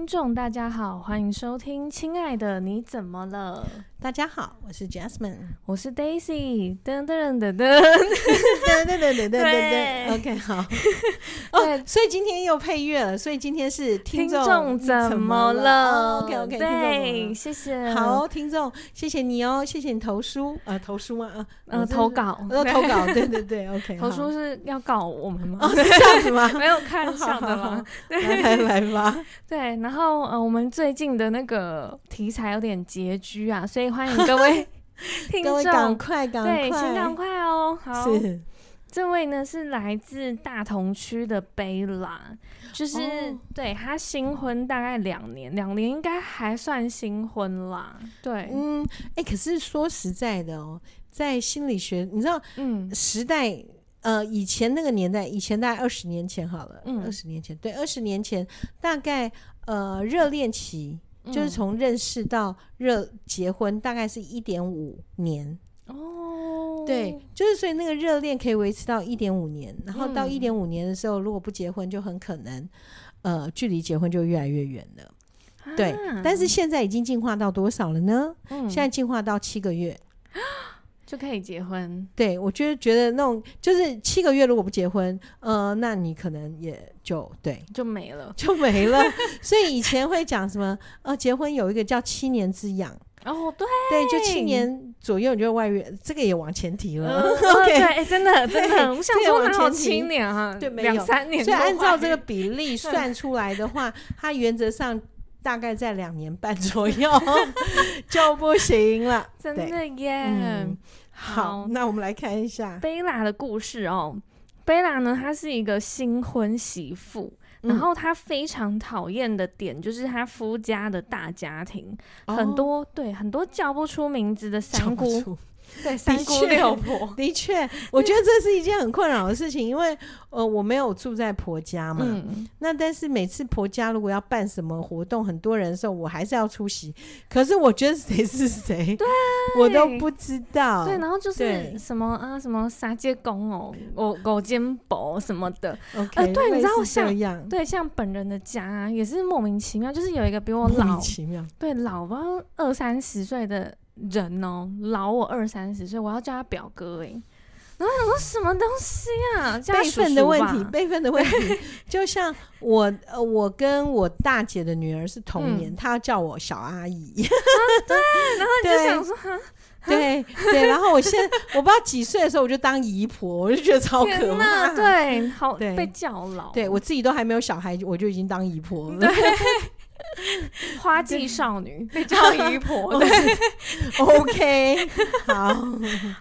听众大家好，欢迎收听《亲爱的你怎么了》。大家好，我是 Jasmine，我是 Daisy，噔噔噔噔噔。噔噔噔，OK，好，哦，所以今天又配乐了，所以今天是听众怎么了？OK OK，对，谢谢，好，听众，谢谢你哦，谢谢你投书，呃，投书吗？呃，投稿，要，投稿，对对对，OK，投书是要告我们吗？是这样子吗？没有看上的吗？来来吧，对，然后呃，我们最近的那个题材有点拮据啊，所以欢迎各位 听众，赶快赶快，对，请赶快哦。好，是。这位呢是来自大同区的贝拉，就是、哦、对他新婚大概两年，两年应该还算新婚啦。对，嗯，哎、欸，可是说实在的哦，在心理学，你知道，嗯，时代，呃，以前那个年代，以前大概二十年前好了，嗯，二十年前，对，二十年前大概呃热恋期。就是从认识到热结婚，大概是一点五年哦。对，就是所以那个热恋可以维持到一点五年，然后到一点五年的时候，如果不结婚，就很可能呃距离结婚就越来越远了。对，但是现在已经进化到多少了呢？现在进化到七个月。就可以结婚，对，我觉得觉得那种就是七个月如果不结婚，呃，那你可能也就对就没了，就没了。所以以前会讲什么呃，结婚有一个叫七年之痒哦，对对，就七年左右你就外遇，这个也往前提了。呃、OK，对、欸，真的真的，我想说往前七年哈，对，没有两三年。所以按照这个比例算出来的话，它原则上。大概在两年半左右就不行了，真的耶、嗯。好，那我们来看一下贝拉的故事哦。贝拉呢，她是一个新婚媳妇，然后她非常讨厌的点就是她夫家的大家庭，哦、很多对很多叫不出名字的三姑。对，三姑六婆，的确，我觉得这是一件很困扰的事情，因为呃，我没有住在婆家嘛，嗯，那但是每次婆家如果要办什么活动，很多人的时候，我还是要出席。可是我觉得谁是谁，对，我都不知道。对，然后就是什么啊，什么杀街公哦，我狗肩膊什么的。OK，呃，对，你知道像对像本人的家啊，也是莫名其妙，就是有一个比我老，对，老吧二三十岁的。人哦，老我二三十岁，我要叫他表哥哎、欸，然后想说什么东西啊？辈分的问题，辈分的问题，就像我呃，我跟我大姐的女儿是同年，她、嗯、要叫我小阿姨，啊、对，然后你就想说，对对，然后我现在我不知道几岁的时候，我就当姨婆，我就觉得超可怕，对，好被叫老，对我自己都还没有小孩，我就已经当姨婆了。对 花季少女 被叫姨婆，对，OK，好，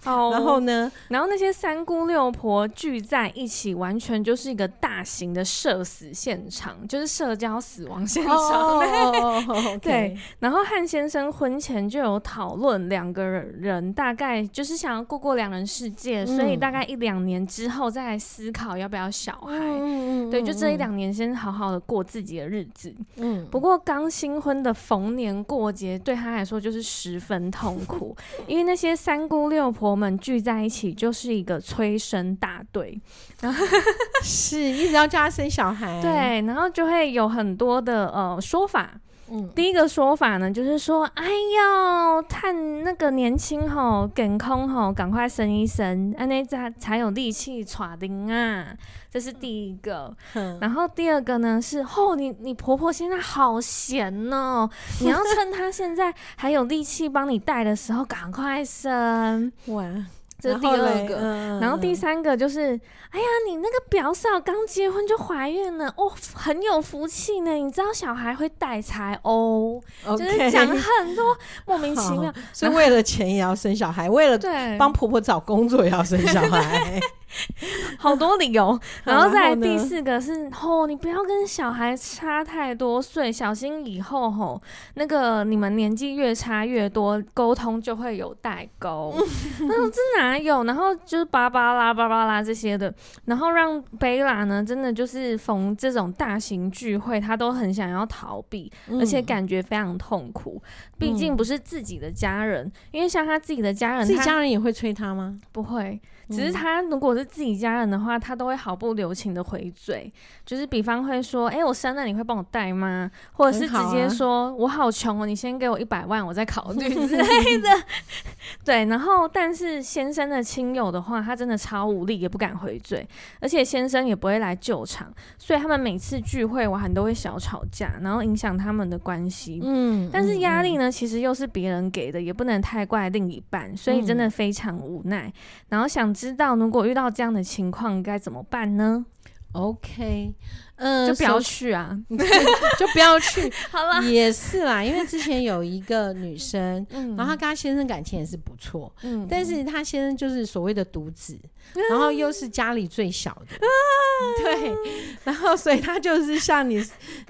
好，然后呢？然后那些三姑六婆聚在一起，完全就是一个大型的社死现场，就是社交死亡现场。Oh, 对，然后汉先生婚前就有讨论，两个人大概就是想要过过两人世界，嗯，所以大概一两年之后再来思考要不要小孩。嗯，对，就这一两年先好好的过自己的日子。嗯，不过。刚新婚的逢年过节对他来说就是十分痛苦，因为那些三姑六婆们聚在一起就是一个催生大队，然后是一直要叫他生小孩，对，然后就会有很多的呃说法。嗯，第一个说法呢，就是说，哎呦，趁那个年轻吼，健康吼，赶快生一生，安内才才有力气耍丁啊，这是第一个。嗯、然后第二个呢是，吼、哦，你你婆婆现在好闲哦，你要趁她现在还有力气帮你带的时候，赶快生。哇。这是第二个，然后，嗯、然后第三个就是，哎呀，你那个表嫂刚结婚就怀孕了，哦，很有福气呢。你知道小孩会带财哦，okay, 就是讲很多 莫名其妙，所以为了钱也要生小孩，为了帮婆婆找工作也要生小孩。好多理由，然后再来第四个是吼、哦，你不要跟小孩差太多岁，小心以后吼那个你们年纪越差越多，沟通就会有代沟。然后这哪有？然后就是巴巴拉巴巴拉这些的，然后让贝拉呢，真的就是逢这种大型聚会，他都很想要逃避，而且感觉非常痛苦。毕竟不是自己的家人，因为像他自己的家人，自己家人也会催他吗？不会。只是他如果是自己家人的话，他都会毫不留情的回嘴，就是比方会说，哎、欸，我生了你会帮我带吗？或者是直接说，啊、我好穷哦，你先给我一百万，我再考虑之类 的。对，然后但是先生的亲友的话，他真的超无力，也不敢回嘴，而且先生也不会来救场，所以他们每次聚会完都会小吵架，然后影响他们的关系。嗯，但是压力呢，其实又是别人给的，也不能太怪另一半，所以真的非常无奈。嗯、然后想知道，如果遇到这样的情况该怎么办呢？OK，嗯、呃，就不要去啊，就不要去。好了，也是啦，因为之前有一个女生，嗯，然后她跟她先生感情也是不错，嗯，但是她先生就是所谓的独子，嗯、然后又是家里最小的，嗯、对，然后所以她就是像你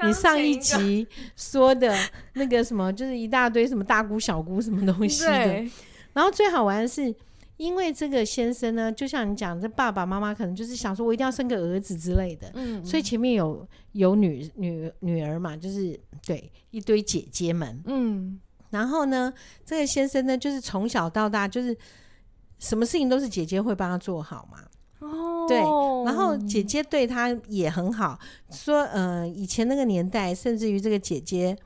你上一集说的那个什么，就是一大堆什么大姑小姑什么东西的，然后最好玩的是。因为这个先生呢，就像你讲，这爸爸妈妈可能就是想说，我一定要生个儿子之类的，嗯，所以前面有有女女女儿嘛，就是对一堆姐姐们，嗯，然后呢，这个先生呢，就是从小到大就是什么事情都是姐姐会帮他做好嘛，哦，对，然后姐姐对他也很好，说呃，以前那个年代，甚至于这个姐姐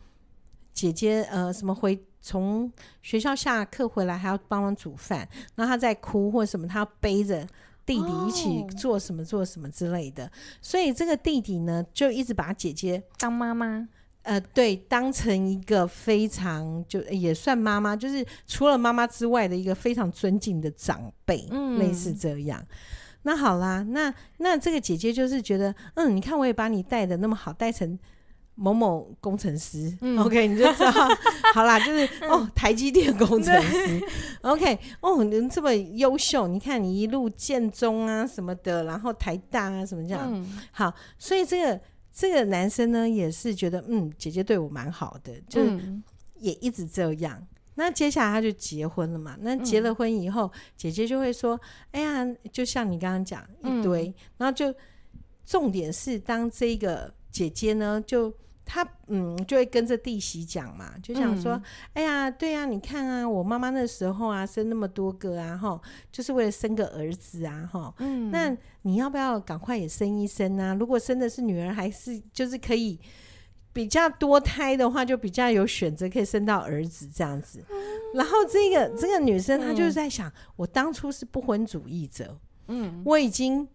姐姐呃，什么回。从学校下课回来还要帮忙煮饭，然后他在哭或者什么，他要背着弟弟一起做什么做什么之类的，哦、所以这个弟弟呢就一直把姐姐当妈妈，呃，对，当成一个非常就也算妈妈，就是除了妈妈之外的一个非常尊敬的长辈，嗯，类似这样。那好啦，那那这个姐姐就是觉得，嗯，你看我也把你带的那么好，带成。某某工程师、嗯、，OK，你就知道，好啦，就是哦，台积电工程师，OK，哦，你这么优秀，你看你一路建中啊什么的，然后台大啊什么这样，嗯、好，所以这个这个男生呢也是觉得，嗯，姐姐对我蛮好的，就也一直这样。嗯、那接下来他就结婚了嘛，那结了婚以后，嗯、姐姐就会说，哎呀，就像你刚刚讲一堆，嗯、然后就重点是当这个姐姐呢就。她嗯，就会跟着弟媳讲嘛，就想说，嗯、哎呀，对呀、啊，你看啊，我妈妈那时候啊，生那么多个啊，哈，就是为了生个儿子啊，哈，嗯，那你要不要赶快也生一生啊？如果生的是女儿，还是就是可以比较多胎的话，就比较有选择，可以生到儿子这样子。嗯、然后这个这个女生她就是在想，嗯、我当初是不婚主义者，嗯，我已经。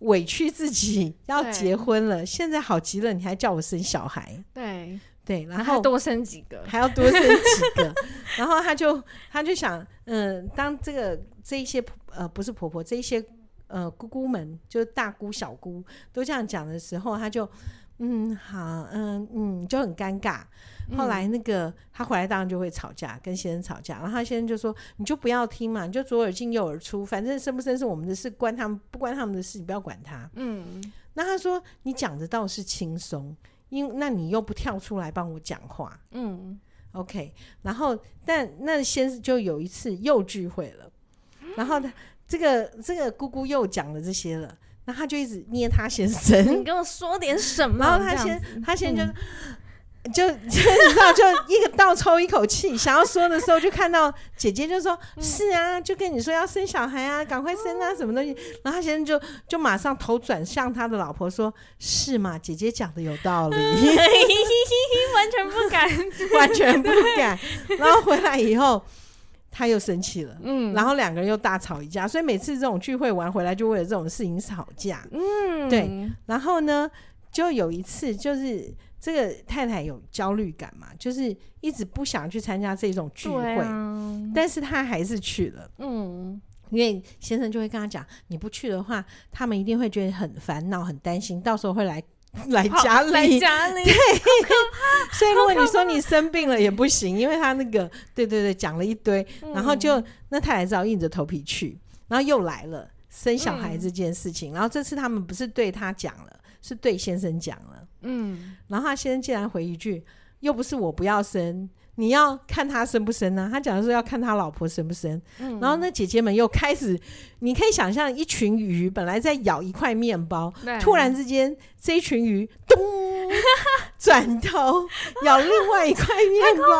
委屈自己 要结婚了，现在好极了，你还叫我生小孩？对对，然后多生几个，还要多生几个，然后他就他就想，嗯、呃，当这个这一些呃不是婆婆，这一些呃姑姑们，就是大姑小姑都这样讲的时候，他就。嗯，好，嗯嗯，就很尴尬。后来那个、嗯、他回来当然就会吵架，跟先生吵架。然后他先生就说：“你就不要听嘛，你就左耳进右耳出，反正生不生是我们的事，关他们不关他们的事，你不要管他。”嗯，那他说：“你讲的倒是轻松，因那你又不跳出来帮我讲话。”嗯，OK。然后但那先生就有一次又聚会了，然后他这个这个姑姑又讲了这些了。那他就一直捏他先生，你跟我说点什么？然后他先，他先就、嗯、就 就你知道，就一个倒抽一口气，想要说的时候，就看到姐姐就说：“嗯、是啊，就跟你说要生小孩啊，赶快生啊，什么东西。”然后他先生就就马上头转向他的老婆说：“是嘛？姐姐讲的有道理。”完全不敢，完全不敢。然后回来以后。他又生气了，嗯，然后两个人又大吵一架，所以每次这种聚会完回来就为了这种事情吵架，嗯，对。然后呢，就有一次，就是这个太太有焦虑感嘛，就是一直不想去参加这种聚会，啊、但是他还是去了，嗯，因为先生就会跟他讲，你不去的话，他们一定会觉得很烦恼、很担心，到时候会来。来家里，来家里，对，所以如果你说你生病了也不行，因为他那个，对对对，讲了一堆，然后就那太太只好硬着头皮去，然后又来了生小孩这件事情，然后这次他们不是对他讲了，是对先生讲了，嗯，然后他先生竟然回一句，又不是我不要生。你要看他生不生呢、啊？他讲的是要看他老婆生不生。嗯、然后那姐姐们又开始，你可以想象一群鱼本来在咬一块面包，突然之间这一群鱼咚 转头咬另外一块面包，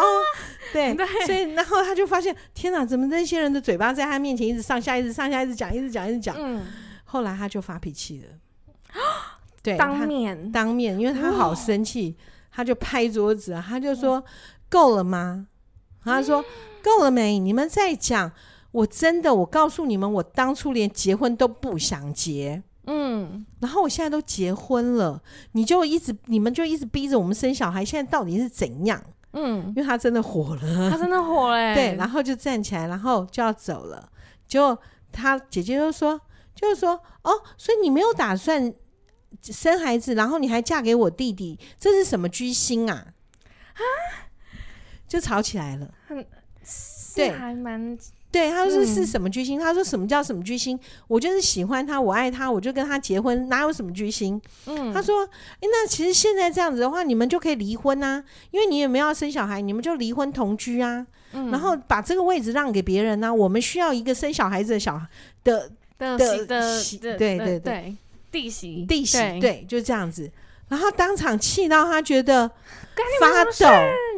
对，对。所以然后他就发现，天哪，怎么那些人的嘴巴在他面前一直上下，一直上下，一直讲，一直讲，一直讲。嗯。后来他就发脾气了，对，当面。当面，因为他好生气，他就拍桌子啊，他就说：“够了吗？”他说：“够了没？你们再讲，我真的，我告诉你们，我当初连结婚都不想结。”嗯，然后我现在都结婚了，你就一直你们就一直逼着我们生小孩，现在到底是怎样？嗯，因为他真的火了，他真的火了，对，然后就站起来，然后就要走了。就他姐姐就说，就是说，哦，所以你没有打算生孩子，然后你还嫁给我弟弟，这是什么居心啊？啊，就吵起来了，很对，还蛮。对，他说是什么居心？嗯、他说什么叫什么居心？我就是喜欢他，我爱他，我就跟他结婚，哪有什么居心？嗯，他说，哎，那其实现在这样子的话，你们就可以离婚啊，因为你也没有要生小孩，你们就离婚同居啊，嗯、然后把这个位置让给别人啊。我们需要一个生小孩子的小孩的的的，的对对对，弟媳弟媳，对，就这样子。然后当场气到他觉得发抖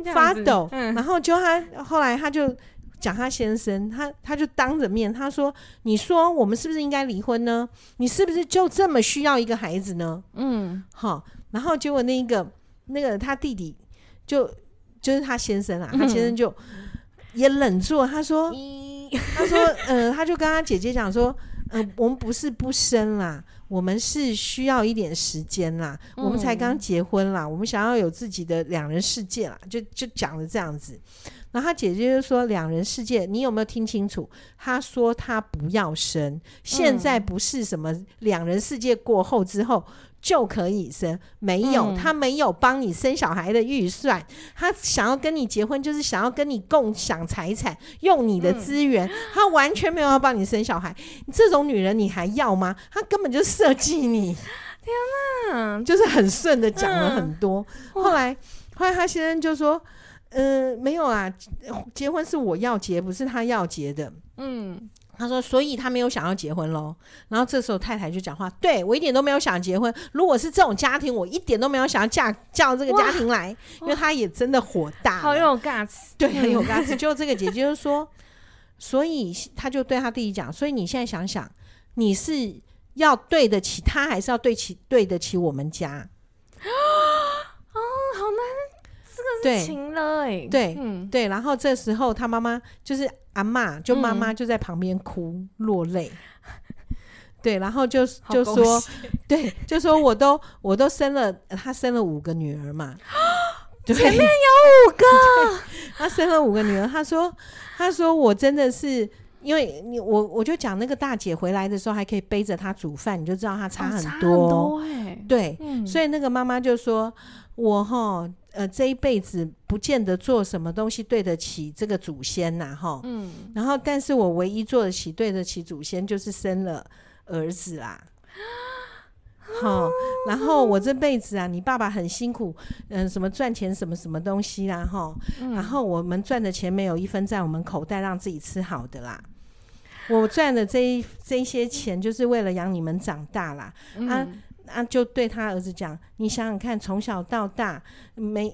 发抖，嗯、然后就他后来他就。讲他先生，他他就当着面他说：“你说我们是不是应该离婚呢？你是不是就这么需要一个孩子呢？”嗯，好，然后结果那个那个他弟弟就就是他先生啊，他先生就也忍住了，他说：“嗯、他说，呃，他就跟他姐姐讲说，呃，我们不是不生啦，我们是需要一点时间啦，嗯、我们才刚结婚啦，我们想要有自己的两人世界啦，就就讲了这样子。”然后他姐姐就说：“两人世界，你有没有听清楚？他说他不要生，现在不是什么两人世界过后之后就可以生，没有，嗯、他没有帮你生小孩的预算。他想要跟你结婚，就是想要跟你共享财产，用你的资源，嗯、他完全没有要帮你生小孩。这种女人你还要吗？他根本就设计你。天哪，就是很顺的讲了很多。嗯、后来，后来他先生就说。”呃，没有啊，结婚是我要结，不是他要结的。嗯，他说，所以他没有想要结婚喽。然后这时候太太就讲话，对，我一点都没有想结婚。如果是这种家庭，我一点都没有想要嫁嫁到这个家庭来，因为他也真的火大，好有 guts，对，很有 guts。就这个姐姐就说，所以他就对他弟弟讲，所以你现在想想，你是要对得起他，还是要对起对得起我们家？哦，好难。对，对，嗯，对，然后这时候他妈妈就是阿妈，就妈妈就在旁边哭、嗯、落泪，对，然后就就说，对，就说我都我都生了，她生了五个女儿嘛，前面有五个，她生了五个女儿，她说她说我真的是因为你我我就讲那个大姐回来的时候还可以背着她煮饭，你就知道她差很多，哦、差很多。欸、对，嗯、所以那个妈妈就说我哈。呃，这一辈子不见得做什么东西对得起这个祖先呐，哈。嗯。然后，但是我唯一做得起、对得起祖先，就是生了儿子啦。好、嗯，然后我这辈子啊，你爸爸很辛苦，嗯、呃，什么赚钱什么什么东西啦，哈。嗯、然后我们赚的钱没有一分在我们口袋，让自己吃好的啦。我赚的这一这一些钱，就是为了养你们长大啦。嗯、啊。啊，就对他儿子讲，你想想看，从小到大，没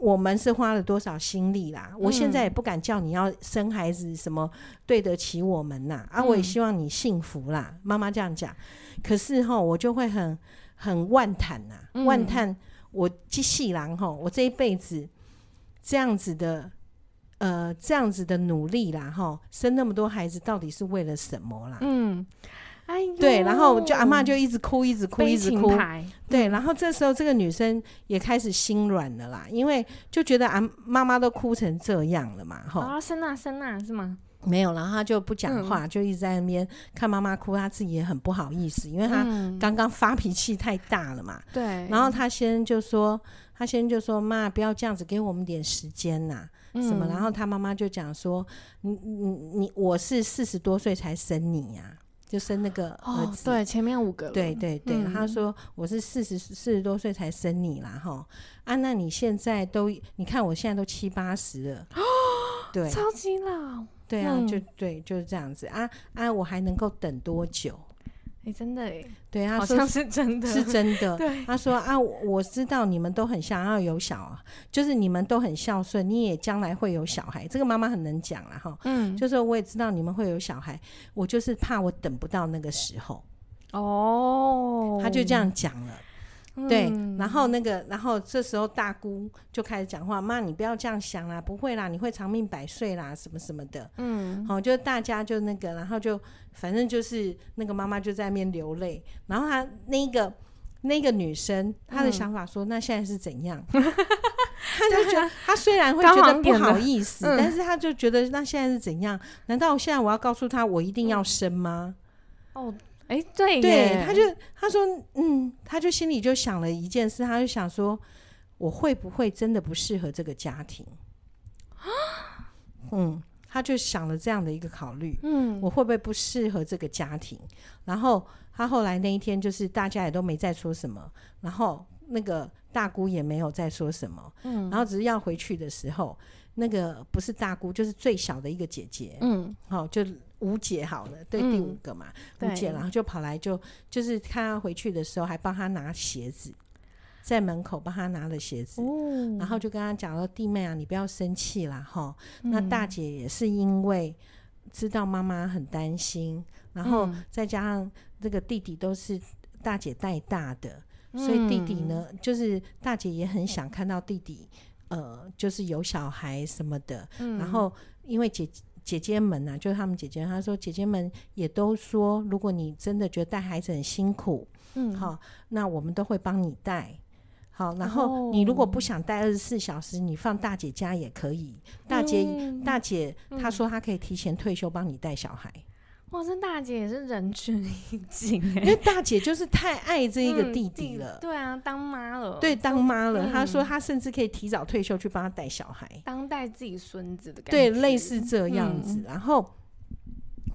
我们是花了多少心力啦。嗯、我现在也不敢叫你要生孩子，什么对得起我们呐？啊，我也希望你幸福啦。妈妈、嗯、这样讲，可是哈，我就会很很万叹呐，万叹我机器郎哈，我这一辈子这样子的，呃，这样子的努力啦，哈，生那么多孩子，到底是为了什么啦？嗯。哎，对，然后就阿妈就一直哭，一直哭，一直哭。对，然后这时候这个女生也开始心软了啦，因为就觉得阿妈妈都哭成这样了嘛，哈。啊，生啊生啊，是吗？没有，然后她就不讲话，就一直在那边看妈妈哭，她自己也很不好意思，因为她刚刚发脾气太大了嘛。对。然后她先就说，她先就说，妈，不要这样子，给我们点时间呐，什么？然后她妈妈就讲说，你你你，我是四十多岁才生你呀。就生那个儿子，对，前面五个，对对对。他说我是四十四十多岁才生你啦，哈。啊，那你现在都，你看我现在都七八十了，哦 对，超级老，对啊，就对，就是这样子。啊啊，我还能够等多久？哎，真的哎，对，他说好像是真的，是真的。对，他说啊，我知道你们都很想要有小，啊就是你们都很孝顺，你也将来会有小孩。这个妈妈很能讲了哈，嗯，就是我也知道你们会有小孩，我就是怕我等不到那个时候。哦，他就这样讲了。对，然后那个，然后这时候大姑就开始讲话：“妈，你不要这样想啦，不会啦，你会长命百岁啦，什么什么的。”嗯，好，就大家就那个，然后就反正就是那个妈妈就在那边流泪，然后她那个那个女生她的想法说：“那现在是怎样？” 她就觉得她虽然会觉得不好意思，但是她就觉得那现在是怎样？难道现在我要告诉她我一定要生吗？哦。哎，对，对，他就他说，嗯，他就心里就想了一件事，他就想说，我会不会真的不适合这个家庭？啊 嗯，他就想了这样的一个考虑，嗯，我会不会不适合这个家庭？然后他后来那一天，就是大家也都没再说什么，然后那个大姑也没有再说什么，嗯，然后只是要回去的时候，那个不是大姑，就是最小的一个姐姐，嗯，好，就。吴姐好了，对，第五个嘛，吴、嗯、姐，然后就跑来就就是看他回去的时候，还帮他拿鞋子，在门口帮他拿了鞋子，哦、然后就跟他讲说：“弟妹啊，你不要生气啦，哈。嗯”那大姐也是因为知道妈妈很担心，然后再加上这个弟弟都是大姐带大的，嗯、所以弟弟呢，就是大姐也很想看到弟弟，呃，就是有小孩什么的。嗯、然后因为姐姐。姐姐们呐、啊，就是他们姐姐，她说姐姐们也都说，如果你真的觉得带孩子很辛苦，嗯，好，那我们都会帮你带。好，然后你如果不想带二十四小时，你放大姐家也可以。大姐，嗯、大姐她说她可以提前退休帮你带小孩。哇，这大姐也是仁至义尽，因为大姐就是太爱这一个弟弟了。嗯、对啊，当妈了，对，当妈了。她、嗯、说她甚至可以提早退休去帮他带小孩，当带自己孙子的感觉，对，类似这样子。嗯、然后，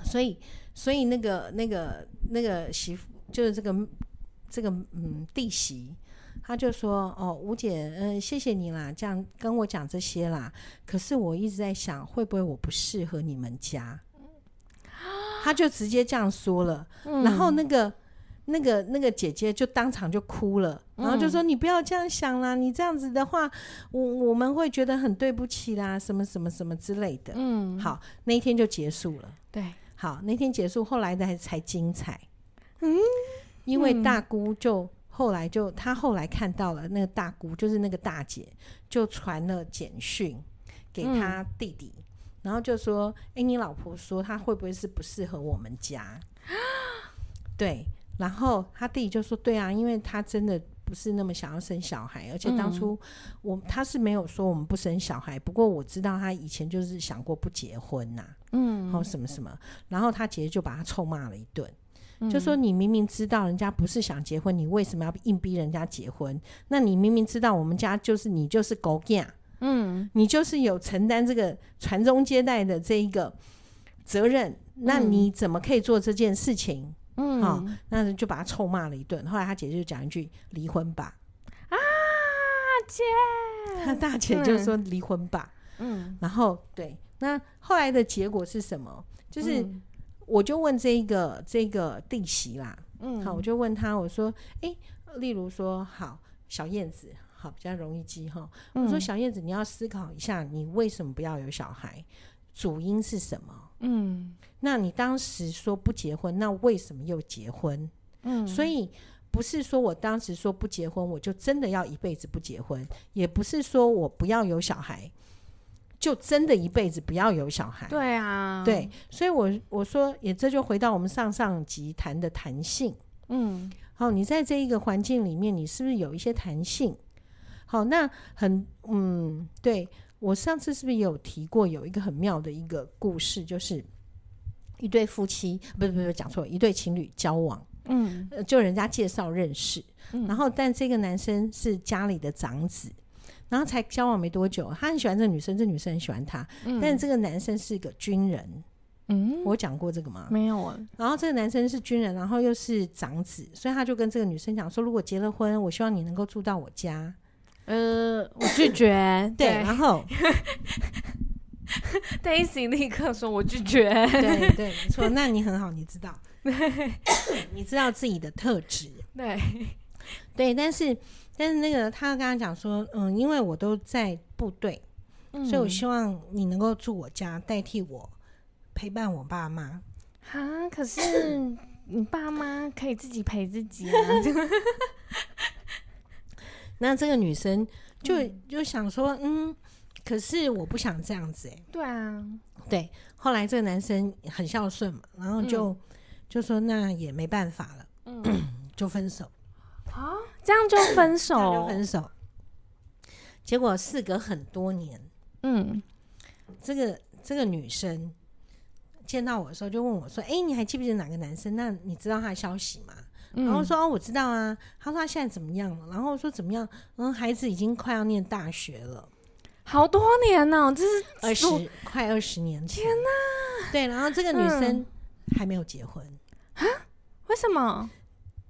所以，所以那个那个那个媳妇，就是这个这个嗯弟媳，她就说：“哦，吴姐，嗯、呃，谢谢你啦，这样跟我讲这些啦。可是我一直在想，会不会我不适合你们家？”他就直接这样说了，嗯、然后那个、那个、那个姐姐就当场就哭了，嗯、然后就说：“你不要这样想啦，你这样子的话，我我们会觉得很对不起啦，什么什么什么之类的。”嗯，好，那一天就结束了。对，好，那天结束，后来的还才精彩。嗯，因为大姑就后来就她后来看到了那个大姑，就是那个大姐，就传了简讯给她弟弟。嗯然后就说：“哎、欸，你老婆说她会不会是不适合我们家？” 对，然后他弟弟就说：“对啊，因为他真的不是那么想要生小孩，而且当初我、嗯、他是没有说我们不生小孩，不过我知道他以前就是想过不结婚呐、啊，嗯，然后什么什么，然后他姐姐就把他臭骂了一顿，嗯、就说你明明知道人家不是想结婚，你为什么要硬逼人家结婚？那你明明知道我们家就是你就是狗囝。”嗯，你就是有承担这个传宗接代的这一个责任，那你怎么可以做这件事情？嗯，好、哦，那就把他臭骂了一顿。后来他姐姐就讲一句：“离婚吧。”啊，姐，他大姐就说：“离婚吧。”嗯，然后对，那后来的结果是什么？就是我就问这一个这个弟媳啦，嗯，好，我就问他，我说：“哎，例如说，好，小燕子。”好，比较容易记哈。我说小燕子，你要思考一下，你为什么不要有小孩？主因是什么？嗯，那你当时说不结婚，那为什么又结婚？嗯，所以不是说我当时说不结婚，我就真的要一辈子不结婚，也不是说我不要有小孩，就真的一辈子不要有小孩。对啊，对，所以我我说也这就回到我们上上集谈的弹性。嗯，好，你在这一个环境里面，你是不是有一些弹性？好，那很嗯，对，我上次是不是也有提过，有一个很妙的一个故事，就是一对夫妻，不是不是讲错，一对情侣交往，嗯，就人家介绍认识，嗯，然后但这个男生是家里的长子，然后才交往没多久，他很喜欢这个女生，这女生很喜欢他，嗯，但这个男生是一个军人，嗯，我讲过这个吗？没有啊。然后这个男生是军人，然后又是长子，所以他就跟这个女生讲说，如果结了婚，我希望你能够住到我家。呃，我拒绝。对，然后 Daisy 立刻说：“我拒绝。”对对，没错。那你很好，你知道，你知道自己的特质。对对，但是但是那个他刚刚讲说，嗯，因为我都在部队，嗯、所以我希望你能够住我家，代替我陪伴我爸妈。啊，可是你爸妈可以自己陪自己啊。那这个女生就、嗯、就想说，嗯，可是我不想这样子哎、欸。对啊，对。后来这个男生很孝顺嘛，然后就、嗯、就说那也没办法了，嗯，就分手。啊，这样就分手？就分手。结果事隔很多年，嗯，这个这个女生见到我的时候就问我说：“哎、欸，你还记不记得哪个男生？那你知道他的消息吗？”嗯、然后说：“哦，我知道啊。”他说：“他现在怎么样了？”然后我说：“怎么样？嗯，孩子已经快要念大学了。”好多年呢、喔，这是二十快二十年前。天哪！对，然后这个女生还没有结婚啊、嗯？为什么？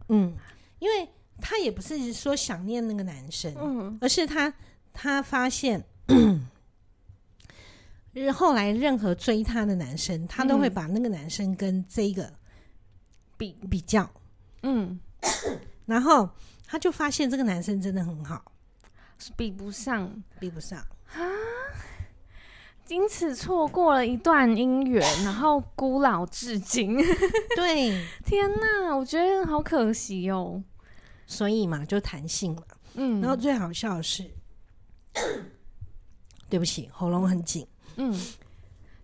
嗯，因为她也不是说想念那个男生，嗯，而是她她发现，日 后来任何追她的男生，她都会把那个男生跟这个比比较，嗯，然后他就发现这个男生真的很好，是比不上，比不上。啊！因此错过了一段姻缘，然后孤老至今。对，天哪，我觉得好可惜哦。所以嘛，就弹性嘛。嗯，然后最好笑的是，对不起，喉咙很紧。嗯，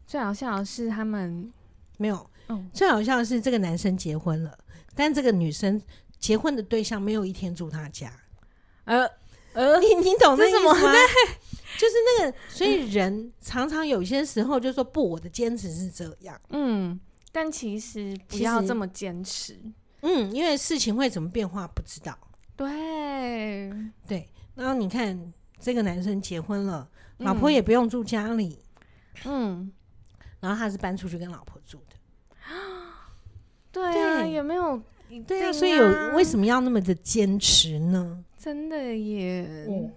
最好笑的是他们没有。嗯，最好笑的是这个男生结婚了，但这个女生结婚的对象没有一天住他家。呃呃，你你懂那什么吗？就是那个，所以人常常有些时候就说不，我的坚持是这样。嗯，但其实不要这么坚持。嗯，因为事情会怎么变化不知道。对对，然后你看这个男生结婚了，老婆也不用住家里。嗯，然后他是搬出去跟老婆住的。对啊，有没有？对啊，所以有为什么要那么的坚持呢？真的耶。嗯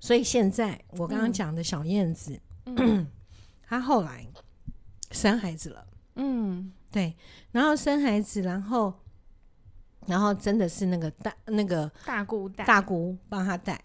所以现在我刚刚讲的小燕子，嗯，她后来生孩子了，嗯，对，然后生孩子，然后，然后真的是那个大那个大姑带大姑帮她带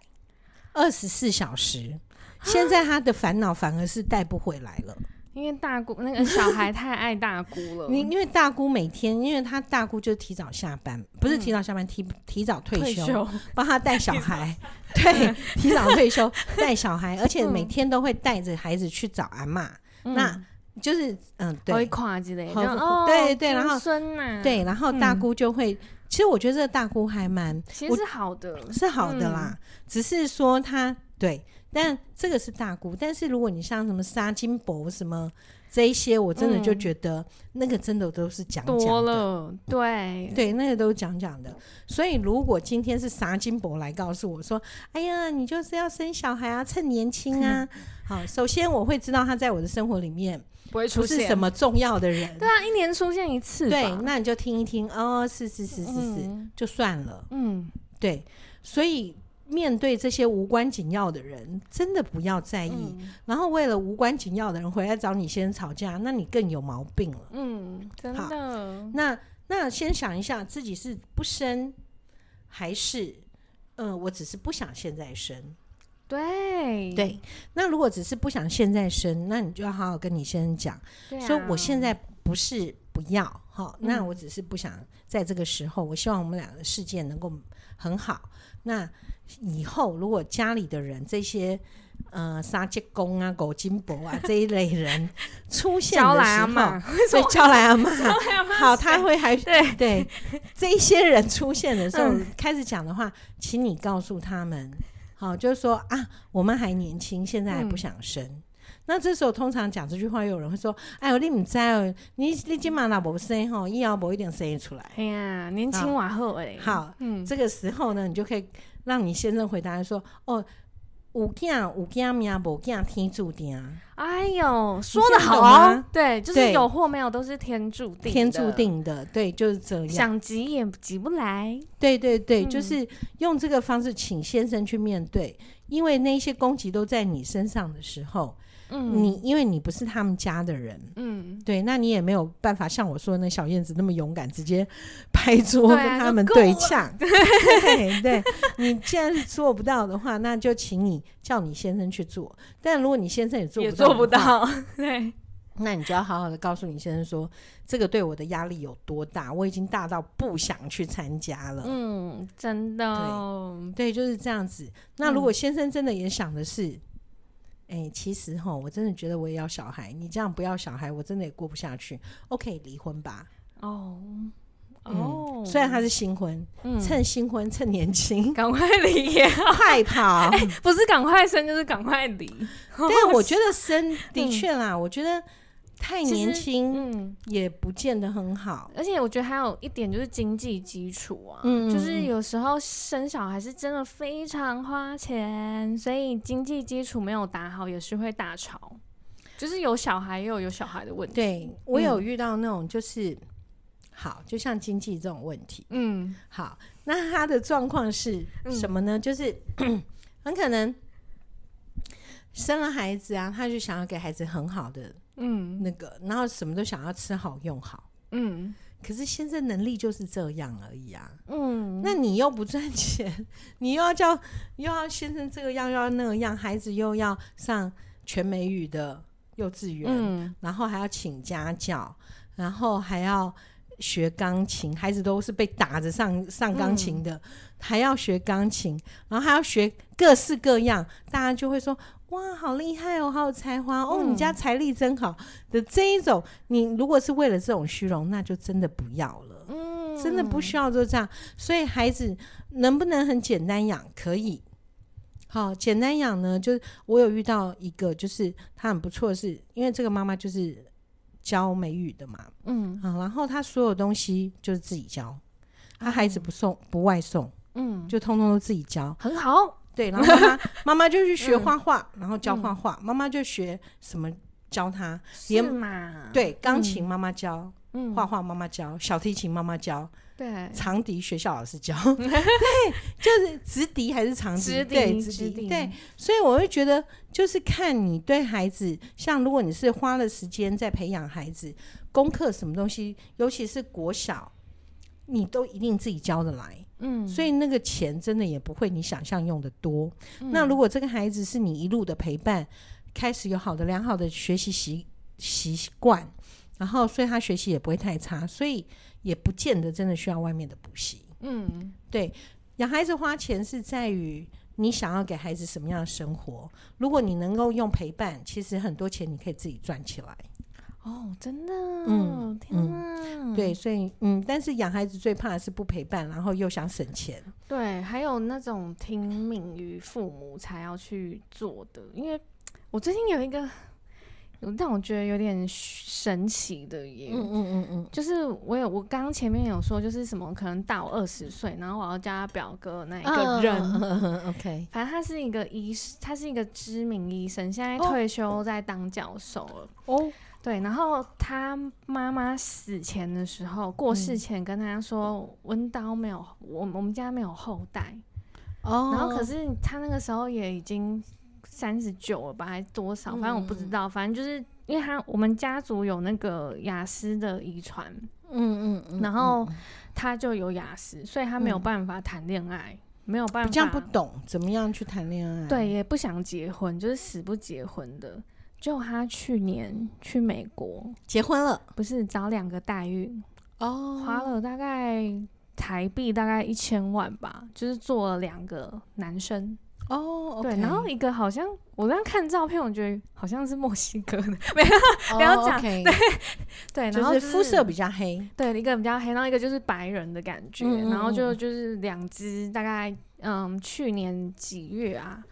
二十四小时，现在她的烦恼反而是带不回来了。因为大姑那个小孩太爱大姑了，你因为大姑每天，因为他大姑就提早下班，不是提早下班，提 提早退休，帮他带小孩，对，提早退休带小孩，而且每天都会带着孩子去找阿嬷，那就是嗯，对，跨之类的，对对，然后孙呐，对，然后大姑就会，其实我觉得这个大姑还蛮，其实是好的，是好的啦，只是说她对。但这个是大姑，但是如果你像什么沙金箔什么这一些，我真的就觉得那个真的都是讲讲的，多了，对对，那个都是讲讲的。所以如果今天是沙金箔来告诉我说：“哎呀，你就是要生小孩啊，趁年轻啊。”好，首先我会知道他在我的生活里面不会出现什么重要的人。对啊，一年出现一次，对，那你就听一听哦，是是是是是，嗯、就算了。嗯，对，所以。面对这些无关紧要的人，真的不要在意。嗯、然后为了无关紧要的人回来找你先吵架，那你更有毛病了。嗯，真的。那那先想一下，自己是不生，还是嗯、呃，我只是不想现在生。对对。那如果只是不想现在生，那你就要好好跟你先生讲，啊、说我现在不是不要哈，那我只是不想在这个时候。嗯、我希望我们俩的世界能够很好。那以后如果家里的人这些呃杀鸡公啊、狗金伯啊这一类人出现的时候，所以叫来阿妈，好，他会还对。对这一些人出现的时候、嗯、开始讲的话，请你告诉他们，好，就是说啊，我们还年轻，现在还不想生。嗯、那这时候通常讲这句话，又有人会说：“哎呦，你唔知哦，你你今嘛那不生吼，以后不一定生得出来。”哎呀，年轻娃好哎，好，嗯，这个时候呢，你就可以。让你先生回答说：“哦，有囝有囝命，无囝天注定。”哎呦，说得好啊！对，就是有或没有都是天注定，天注定的。对，就是这样。想急也急不来。对对对，嗯、就是用这个方式，请先生去面对，因为那些攻击都在你身上的时候。嗯，你因为你不是他们家的人，嗯，对，那你也没有办法像我说的那小燕子那么勇敢，直接 拍桌跟他们对呛。对对，对，你既然做不到的话，那就请你叫你先生去做。但如果你先生也做也做不到，对，那你就要好好的告诉你先生说，这个对我的压力有多大，我已经大到不想去参加了。嗯，真的，对，对，就是这样子。那如果先生真的也想的是，哎、嗯欸，其实哈，我真的觉得我也要小孩，你这样不要小孩，我真的也过不下去。OK，离婚吧。哦。哦、嗯，虽然他是新婚，嗯、趁新婚趁年轻，赶快离，快跑！欸、不是赶快生，就是赶快离。对，我觉得生的确啦、嗯，我觉得太年轻，嗯，也不见得很好。而且我觉得还有一点就是经济基础啊，嗯，就是有时候生小孩是真的非常花钱，所以经济基础没有打好也是会大吵。就是有小孩又有，有小孩的问题。对，我有遇到那种就是。好，就像经济这种问题，嗯，好，那他的状况是什么呢？嗯、就是 很可能生了孩子啊，他就想要给孩子很好的，嗯，那个，然后什么都想要吃好用好，嗯，可是现在能力就是这样而已啊，嗯，那你又不赚钱，你又要叫又要先生这个样又要那个样，孩子又要上全美语的幼稚园，嗯，然后还要请家教，然后还要。学钢琴，孩子都是被打着上上钢琴的，嗯，还要学钢琴，然后还要学各式各样，大家就会说：哇，好厉害哦，好有才华哦，嗯，你家财力真好的这一种。你如果是为了这种虚荣，那就真的不要了，嗯，真的不需要就这样。所以孩子能不能很简单养？可以，好简单养呢？就是我有遇到一个，就是他很不错的是，因为这个妈妈就是。教美语的嘛，嗯，啊，然后他所有东西就是自己教，他孩子不送不外送，嗯，就通通都自己教，很好，对，然后妈妈 妈妈就去学画画，嗯，然后教画画，妈妈就学什么教他，是嘛？对，钢琴妈妈教，嗯，画画妈妈教，小提琴妈妈教。对，长笛学校老师教，对，就是直笛还是长笛？直笛，对，直笛，对。所以我会觉得，就是看你对孩子，像如果你是花了时间在培养孩子，功课什么东西，尤其是国小，你都一定自己交得来，嗯。所以那个钱真的也不会你想象用的多。嗯。那如果这个孩子是你一路的陪伴，开始有好的良好的学习习习惯，然后所以他学习也不会太差，所以。也不见得真的需要外面的补习。嗯，对，养孩子花钱是在于你想要给孩子什么样的生活。如果你能够用陪伴，其实很多钱你可以自己赚起来。哦，真的，嗯，天哪，嗯，对，所以，嗯，但是养孩子最怕的是不陪伴，然后又想省钱。对，还有那种听命于父母才要去做的。因为我最近有一个。让我觉得有点神奇的耶，嗯嗯嗯嗯，就是我有我刚刚前面有说，就是什么可能大我二十岁，然后我要叫他表哥那一个人，，OK，反正他是一个医生，他是一个知名医生，现在退休在当教授了。哦，对，然后他妈妈死前的时候，过世前跟他说，温刀没有，我我们家没有后代。哦，然后可是他那个时候也已经。三十九了吧，还是多少？反正我不知道。嗯、反正就是因为他我们家族有那个雅思的遗传，嗯嗯，然后他就有雅思，所以他没有办法谈恋爱、嗯，没有办法。这样不懂怎么样去谈恋爱，对，也不想结婚，就是死不结婚的。就他去年去美国。结婚了，不是找两个代孕哦，花了大概台币大概一千万吧，就是做了两个男生。哦、oh, okay.，对，然后一个好像我刚刚看照片，我觉得好像是墨西哥的，没有，不要讲，对 对，然后就是肤色比较黑，对，一个比较黑，然后一个就是白人的感觉，嗯、然后就就是两只，大概嗯，去年几月啊，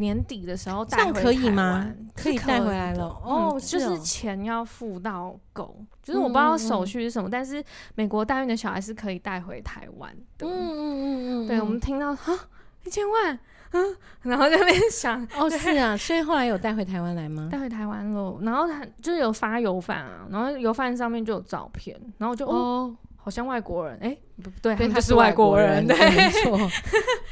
年底的时候带回台湾，可以吗？可以带回来了，哦、嗯，就是钱要付到够，就是我不知道手续是什么，嗯、但是美国代孕的小孩是可以带回台湾的，嗯嗯嗯嗯，对，我们听到哈一千万。嗯，然后在那边想，哦，是啊，所以后来有带回台湾来吗？带回台湾了，然后他就是有发邮饭啊，然后邮饭上面就有照片，然后我就哦，哦，好像外国人，哎，不对，对，他是外国人，对，没错，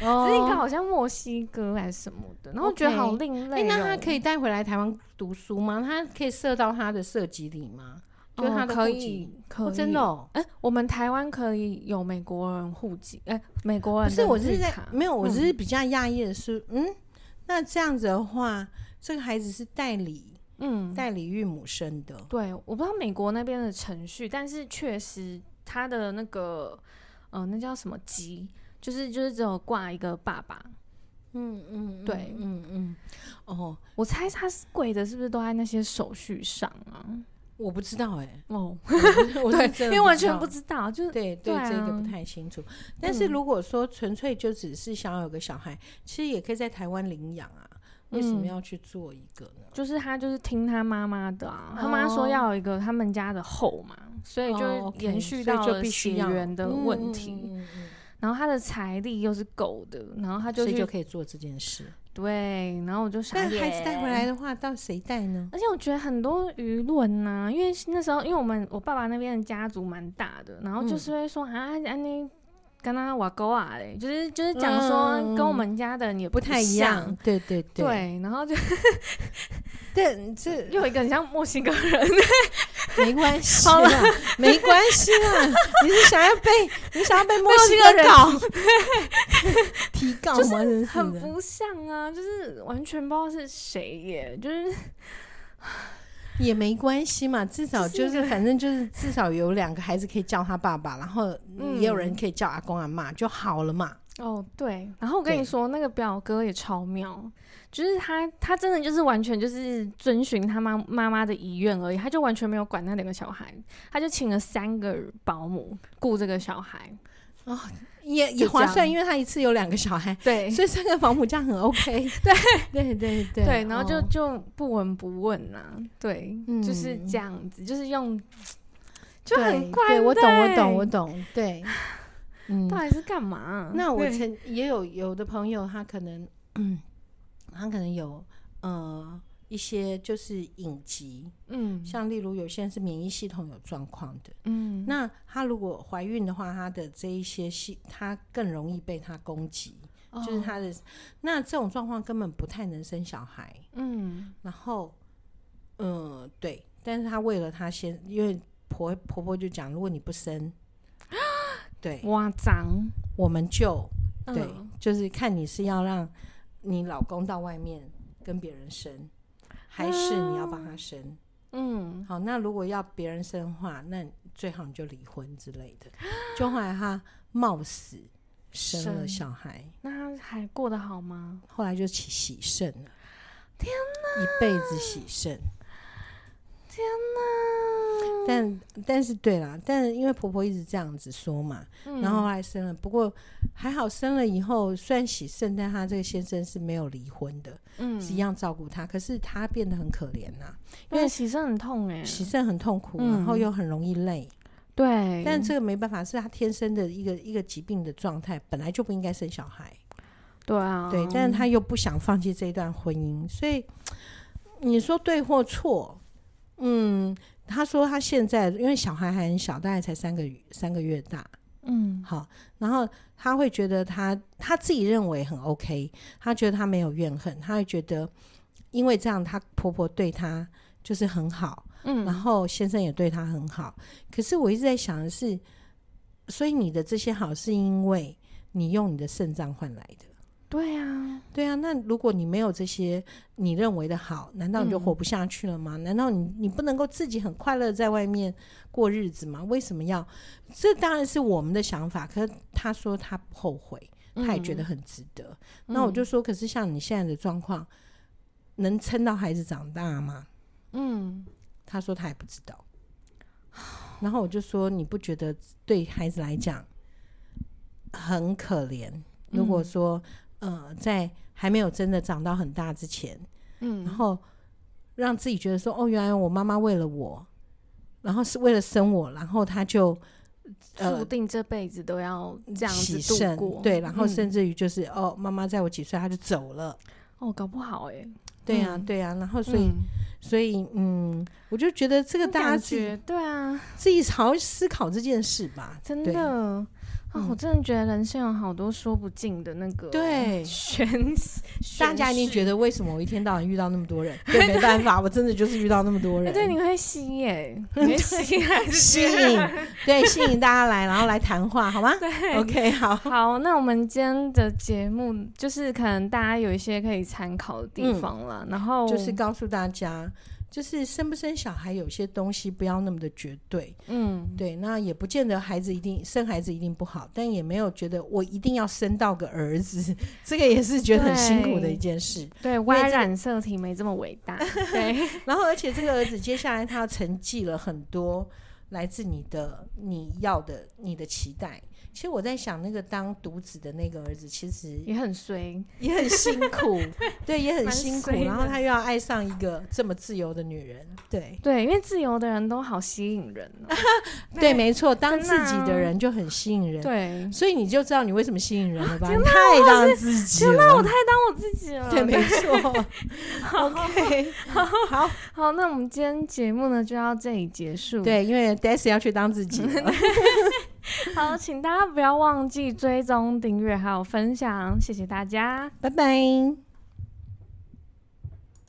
哦，应该好像墨西哥还是什么的，然后觉得好另类，哦。那他可以带回来台湾读书吗？他可以设到他的设计里吗？就他的可以，可以、哦、真的、哦。哎、欸，我们台湾可以有美国人户籍，哎、欸，美国人不是，我是在没有，我只是比较讶异的是，嗯，嗯，那这样子的话，这个孩子是代理嗯，代理孕母生的。对，我不知道美国那边的程序，但是确实他的那个，呃，那叫什么鸡，就是就是只有挂一个爸爸。嗯嗯，对，嗯嗯，哦，我猜他是贵的，是不是都在那些手续上啊？我不知道哎、欸，哦，我对，因为完全不知道，就是对对，这个不太清楚。但是如果说纯粹就只是想要有个小孩，嗯、其实也可以在台湾领养啊。为什么要去做一个呢？嗯、就是他就是听他妈妈的啊，他妈说要有一个他们家的后嘛，所以就延续到了血缘的问题。嗯嗯嗯然后他的财力又是够的，然后他就所以就可以做这件事。对，然后我就想，但孩子带回来的话，到谁带呢？而且我觉得很多舆论呐，因为那时候，因为我们我爸爸那边的家族蛮大的，然后就是会说、嗯、啊，安妮。跟他瓦沟啊嘞，就是就是讲说跟我们家的也不太一样，对对对，对，然后就，对，这又一个很像墨西哥人，没关系啦，没关系啦，你是想要被你想要被墨西哥人搞，提告吗？就是很不像啊，就是完全不知道是谁耶，就是。也没关系嘛，至少就是反正就是至少有两个孩子可以叫他爸爸，然后也有人可以叫阿公阿妈就好了嘛。哦，对。然后我跟你说，那个表哥也超妙，就是他他真的就是完全就是遵循他妈妈妈的遗愿而已，他就完全没有管那两个小孩，他就请了三个保姆顾这个小孩。哦。也也划算，因为他一次有两个小孩，对，所以三个保姆这样很 OK，对。对对对。对，然后就就不闻不问呐、啊，对、嗯，就是这样子，就是用就很怪，对，我懂我懂我懂，对，嗯，到底是干嘛？那我曾也有有的朋友，他可能，嗯，他可能有呃。一些就是隐疾，嗯，像例如有些人是免疫系统有状况的，嗯，那她如果怀孕的话，她的这一些系，她更容易被她攻击，哦，就是她的那这种状况根本不太能生小孩，嗯，然后，嗯，对，但是她为了她先，因为婆婆婆就讲，如果你不生，啊 对，哇脏，我们就对，嗯，就是看你是要让你老公到外面跟别人生。还是你要帮他生，嗯，好，那如果要别人生的话，那最好你就离婚之类的。就后来他冒死生了小孩，那他还过得好吗？后来就起喜肾了，天哪，一辈子喜肾，天哪！但但是对啦，但因为婆婆一直这样子说嘛，嗯、然后后来生了，不过还好生了以后虽然洗肾，但他这个先生是没有离婚的，嗯，是一样照顾他，可是他变得很可怜呐、啊，因为洗肾很痛哎、欸，洗肾很痛苦，然后又很容易累，对，但这个没办法，是他天生的一个一个疾病的状态，本来就不应该生小孩，对啊，对，但是他又不想放弃这一段婚姻，所以你说对或错，嗯。他说他现在因为小孩还很小，大概才三个三个月大，嗯，好，然后他会觉得他他自己认为很 OK，他觉得他没有怨恨，他会觉得因为这样，他婆婆对他就是很好，嗯，然后先生也对他很好。可是我一直在想的是，所以你的这些好是因为你用你的肾脏换来的。对啊，对啊，那如果你没有这些你认为的好，难道你就活不下去了吗？嗯、难道你你不能够自己很快乐在外面过日子吗？为什么要？这当然是我们的想法。可是他说他不后悔，他也觉得很值得。嗯、那我就说，可是像你现在的状况，能撑到孩子长大吗？嗯，他说他也不知道。然后我就说，你不觉得对孩子来讲很可怜？如果说。呃，在还没有真的长到很大之前，嗯，然后让自己觉得说，哦，原来我妈妈为了我，然后是为了生我，然后她就注定这辈子都要这样子度过，对，然后甚至于就是，嗯、哦，妈妈在我几岁她就走了，哦，搞不好哎、欸，对呀、啊，对呀、啊，然后所以，嗯、所以，嗯，我就觉得这个大家自己对啊，自己好好思考这件事吧，真的。哦，我真的觉得人生有好多说不尽的那个对 玄，大家一定觉得为什么我一天到晚遇到那么多人？对，没办法，我真的就是遇到那么多人。对，你会吸耶，你会吸还是 吸引？对，吸引大家来，然后来谈话，好吗？对，OK，好，好，那我们今天的节目就是可能大家有一些可以参考的地方了，嗯，然后就是告诉大家。就是生不生小孩，有些东西不要那么的绝对。嗯，对，那也不见得孩子一定生孩子一定不好，但也没有觉得我一定要生到个儿子，这个也是觉得很辛苦的一件事。对，Y 染色体没这么伟大。对，然后而且这个儿子接下来他要承继了很多来自你的你要的你的期待。其实我在想，那个当独子的那个儿子，其实也很衰，也很辛苦，对，也很辛苦。然后他又要爱上一个这么自由的女人，对对，因为自由的人都好吸引人哦。对，没错，当自己的人就很吸引人。对，所以你就知道你为什么吸引人了吧？你太当自己了，那我太当我自己了。对，没错。OK，好好好，那我们今天节目呢就到这里结束。对，因为 Daisy 要去当自己了。好，请大家不要忘记追踪、订阅还有分享，谢谢大家，拜拜。